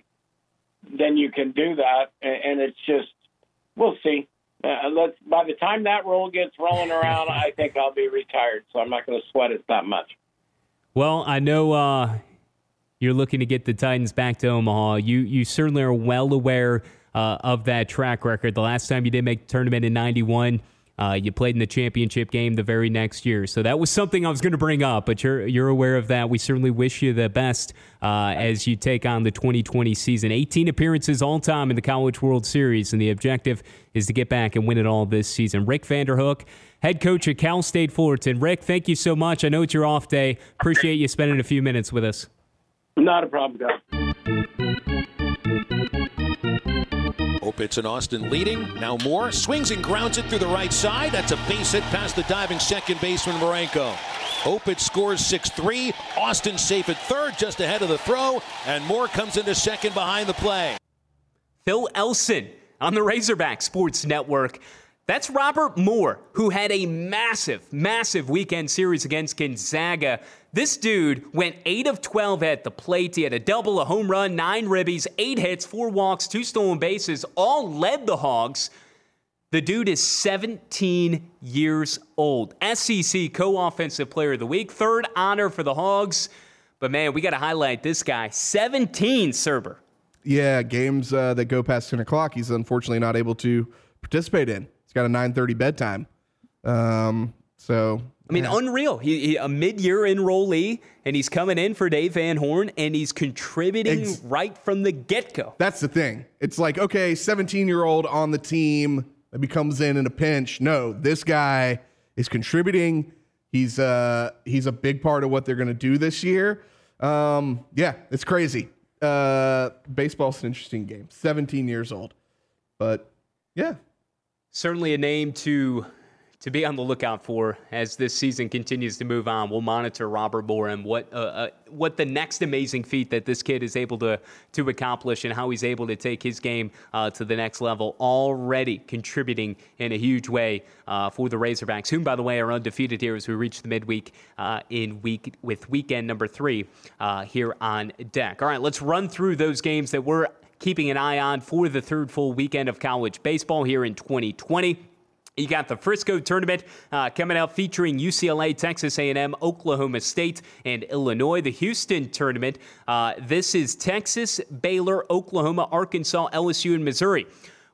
S9: then you can do that, and it's just we'll see. Uh, let's by the time that rule gets rolling around, I think I'll be retired, so I'm not going to sweat it that much.
S4: Well, I know uh, you're looking to get the Titans back to Omaha. You you certainly are well aware uh, of that track record. The last time you did make the tournament in '91. Uh, you played in the championship game the very next year, so that was something I was going to bring up. But you're you're aware of that. We certainly wish you the best uh, as you take on the 2020 season. 18 appearances all time in the College World Series, and the objective is to get back and win it all this season. Rick Vanderhook, head coach at Cal State Fullerton. Rick, thank you so much. I know it's your off day. Appreciate you spending a few minutes with us.
S9: Not a problem, guys.
S10: Opitz and Austin leading. Now Moore swings and grounds it through the right side. That's a base hit past the diving second baseman Marenko. Opitz scores 6-3. Austin safe at third, just ahead of the throw, and Moore comes into second behind the play.
S4: Phil Elson on the Razorback Sports Network. That's Robert Moore, who had a massive, massive weekend series against Gonzaga. This dude went 8 of 12 at the plate. He had a double, a home run, nine ribbies, eight hits, four walks, two stolen bases, all led the Hogs. The dude is 17 years old. SEC co offensive player of the week, third honor for the Hogs. But man, we got to highlight this guy 17, Surber.
S5: Yeah, games uh, that go past 10 o'clock, he's unfortunately not able to participate in. He's got a 9:30 bedtime. Um, so
S4: I mean, yeah. unreal. He, he, a mid-year enrollee, and he's coming in for Dave Van Horn, and he's contributing Ex- right from the get-go.
S5: That's the thing. It's like, okay, 17-year-old on the team that comes in in a pinch. No, this guy is contributing. He's uh he's a big part of what they're going to do this year. Um, yeah, it's crazy. Uh, baseball's an interesting game. 17 years old, but yeah,
S4: certainly a name to to be on the lookout for as this season continues to move on. We'll monitor Robert Moore and what uh, uh, what the next amazing feat that this kid is able to to accomplish and how he's able to take his game uh, to the next level. Already contributing in a huge way uh, for the Razorbacks, whom by the way are undefeated here as we reach the midweek uh, in week with weekend number three uh, here on deck. All right, let's run through those games that we're keeping an eye on for the third full weekend of college baseball here in 2020. You got the Frisco tournament uh, coming out featuring UCLA, Texas A&M, Oklahoma State, and Illinois. The Houston tournament. Uh, this is Texas, Baylor, Oklahoma, Arkansas, LSU, and Missouri.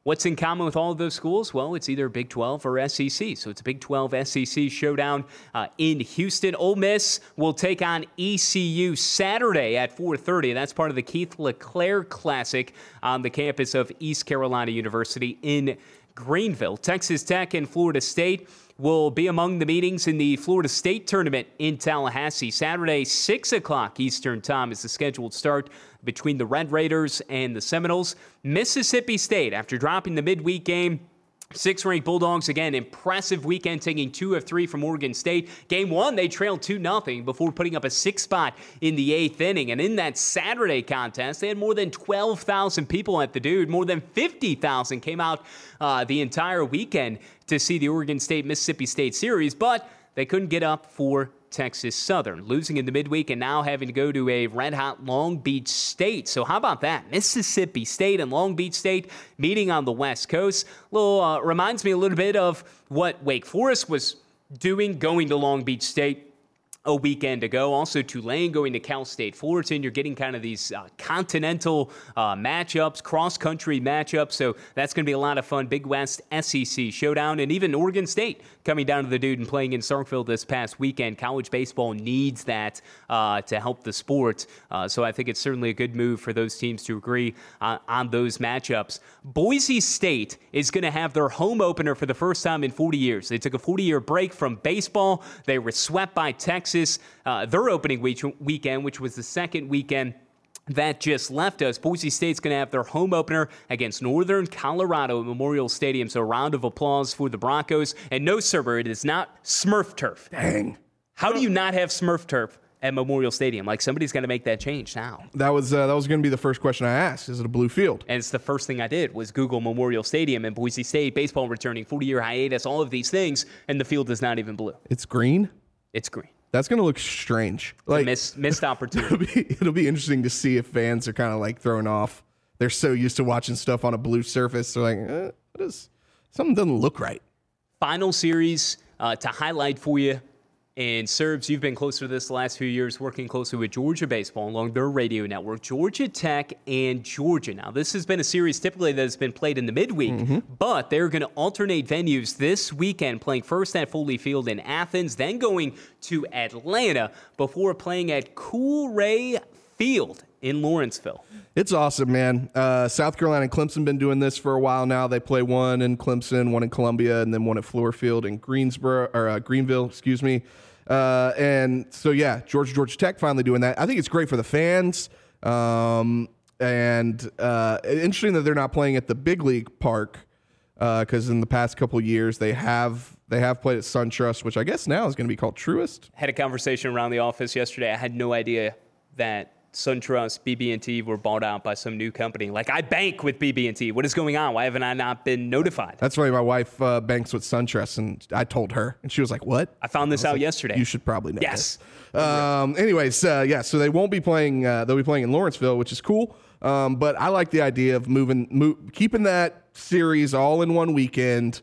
S4: What's in common with all of those schools? Well, it's either Big 12 or SEC. So it's a Big 12 SEC showdown uh, in Houston. Ole Miss will take on ECU Saturday at 4:30. That's part of the Keith LeClair Classic on the campus of East Carolina University in Greenville. Texas Tech and Florida State will be among the meetings in the Florida State tournament in Tallahassee. Saturday, 6 o'clock Eastern Time is the scheduled start between the Red Raiders and the Seminoles. Mississippi State, after dropping the midweek game, Six ranked Bulldogs again, impressive weekend, taking two of three from Oregon State. Game one, they trailed 2 0 before putting up a six spot in the eighth inning. And in that Saturday contest, they had more than 12,000 people at the dude. More than 50,000 came out uh, the entire weekend to see the Oregon State Mississippi State series, but they couldn't get up for Texas Southern, losing in the midweek and now having to go to a red hot Long Beach State. So, how about that? Mississippi State and Long Beach State meeting on the West Coast. Little uh, reminds me a little bit of what Wake Forest was doing going to Long Beach State a weekend ago. Also, Tulane going to Cal State Fullerton. You're getting kind of these uh, continental uh, matchups, cross country matchups. So that's going to be a lot of fun. Big West SEC showdown, and even Oregon State coming down to the dude and playing in Starkville this past weekend. College baseball needs that uh, to help the sport. Uh, so I think it's certainly a good move for those teams to agree uh, on those matchups. Boise State is going to have their home opener for the first time in 40 years. They took a 40 year break from baseball. They were swept by Texas. Texas, uh, their opening week, weekend, which was the second weekend that just left us. Boise State's going to have their home opener against Northern Colorado at Memorial Stadium. So a round of applause for the Broncos. And no, sir, it is not Smurf turf.
S5: Dang.
S4: How do you not have Smurf turf at Memorial Stadium. Like somebody's got to make that change now.
S5: That was uh, that was going to be the first question I asked. Is it a blue field?
S4: And it's the first thing I did was Google Memorial Stadium and Boise State baseball returning 40 year hiatus, all of these things, and the field is not even blue.
S5: It's green.
S4: It's green.
S5: That's going to look strange.
S4: Like missed, missed opportunity.
S5: it'll, be, it'll be interesting to see if fans are kind of like thrown off. They're so used to watching stuff on a blue surface. They're like, eh, what is something doesn't look right.
S4: Final series uh, to highlight for you and Surbs, you've been closer to this the last few years, working closely with Georgia Baseball along their radio network, Georgia Tech and Georgia. Now, this has been a series typically that has been played in the midweek, mm-hmm. but they're going to alternate venues this weekend, playing first at Foley Field in Athens, then going to Atlanta before playing at Coolray Field in Lawrenceville.
S5: It's awesome, man. Uh, South Carolina and Clemson been doing this for a while now. They play one in Clemson, one in Columbia, and then one at Fluor Field in Greensboro or uh, Greenville, excuse me. Uh, and so, yeah, Georgia, Georgia Tech finally doing that. I think it's great for the fans. Um, and uh, interesting that they're not playing at the big league park because uh, in the past couple years they have they have played at SunTrust, which I guess now is going to be called Truist.
S4: Had a conversation around the office yesterday. I had no idea that SunTrust, BB&T were bought out by some new company. Like I bank with BB&T. What is going on? Why haven't I not been notified?
S5: That's right. my wife uh, banks with SunTrust, and I told her, and she was like, "What?"
S4: I found this
S5: I
S4: out
S5: like,
S4: yesterday.
S5: You should probably know.
S4: Yes.
S5: Um, anyways, uh, yeah. So they won't be playing. Uh, they'll be playing in Lawrenceville, which is cool. Um, but I like the idea of moving, move, keeping that series all in one weekend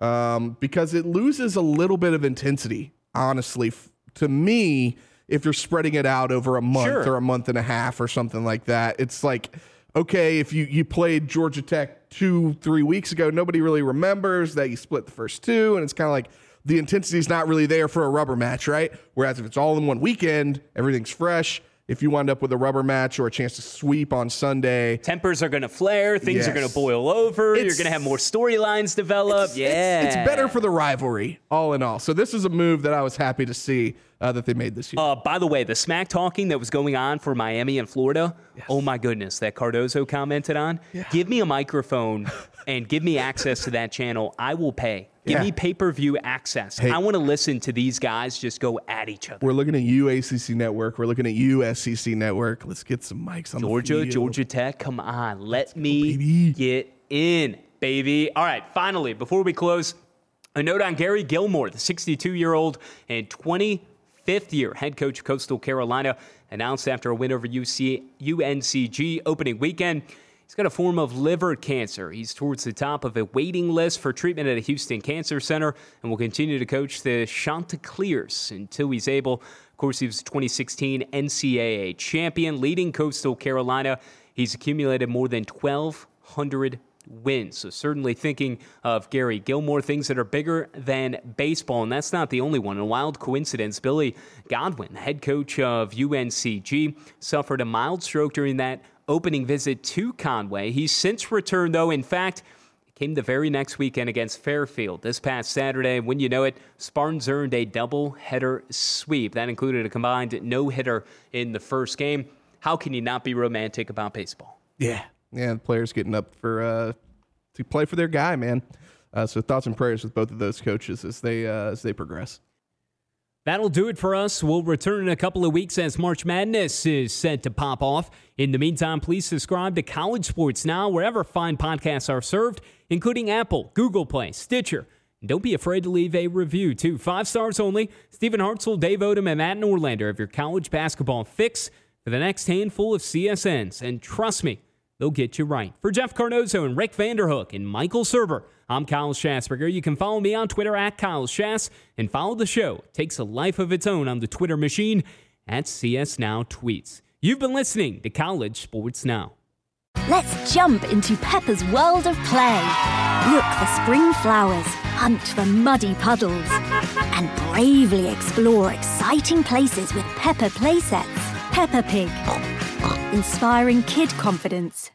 S5: um, because it loses a little bit of intensity. Honestly, f- to me if you're spreading it out over a month
S4: sure.
S5: or a month and a half or something like that. It's like, okay, if you, you played Georgia Tech two, three weeks ago, nobody really remembers that you split the first two. And it's kind of like the intensity is not really there for a rubber match, right? Whereas if it's all in one weekend, everything's fresh if you wind up with a rubber match or a chance to sweep on Sunday.
S4: Tempers are going to flare, things yes. are going to boil over, it's, you're going to have more storylines develop.
S5: It's,
S4: yeah.
S5: It's, it's, better for the rivalry, all in all. So this is a move that I was happy to see uh, that they made this year.
S4: Uh, by the way, the smack talking that was going on for Miami and Florida, yes. oh my goodness, that Cardozo commented on. Yeah. Give me a microphone and give me access to that channel. I will pay. Give yeah. me pay per view access. Hey, I want to listen to these guys just go at each other.
S5: We're looking at you ACC Network. We're looking at you SEC Network. Let's get some mics on
S4: Georgia, Georgia Tech. Come on, let Let's me go, get in, baby. All right, finally, before we close, a note on Gary Gilmore, the 62 year old and 25th year head coach of Coastal Carolina, announced after a win over UC, UNCG opening weekend. He's got a form of liver cancer. He's towards the top of a waiting list for treatment at a Houston Cancer Center and will continue to coach the Chanticleers until he's able. Of course, he was 2016 NCAA champion, leading Coastal Carolina. He's accumulated more than 1,200 wins. So, certainly thinking of Gary Gilmore, things that are bigger than baseball. And that's not the only one. A wild coincidence Billy Godwin, the head coach of UNCG, suffered a mild stroke during that opening visit to Conway. He's since returned, though. In fact, came the very next weekend against Fairfield this past Saturday. When you know it, Spartans earned a double header sweep. That included a combined no hitter in the first game. How can you not be romantic about baseball?
S5: Yeah. Yeah, the players getting up for uh, to play for their guy, man. Uh, so thoughts and prayers with both of those coaches as they uh, as they progress.
S4: That'll do it for us. We'll return in a couple of weeks as March Madness is set to pop off. In the meantime, please subscribe to College Sports Now wherever fine podcasts are served, including Apple, Google Play, Stitcher. And don't be afraid to leave a review, too. Five stars only. Stephen Hartzell, Dave Odom, and Matt Norlander of your college basketball fix for the next handful of CSNs. And trust me, they'll get you right. For Jeff Cardozo and Rick Vanderhook and Michael Surber, I'm Kyle Schassburger. You can follow me on Twitter at Kyle Schass and follow the show. It takes a life of its own on the Twitter machine at CS Now Tweets. You've been listening to College Sports Now.
S11: Let's jump into Peppa's world of play. Look for spring flowers, hunt for muddy puddles, and bravely explore exciting places with Peppa playsets. Peppa Pig, inspiring kid confidence.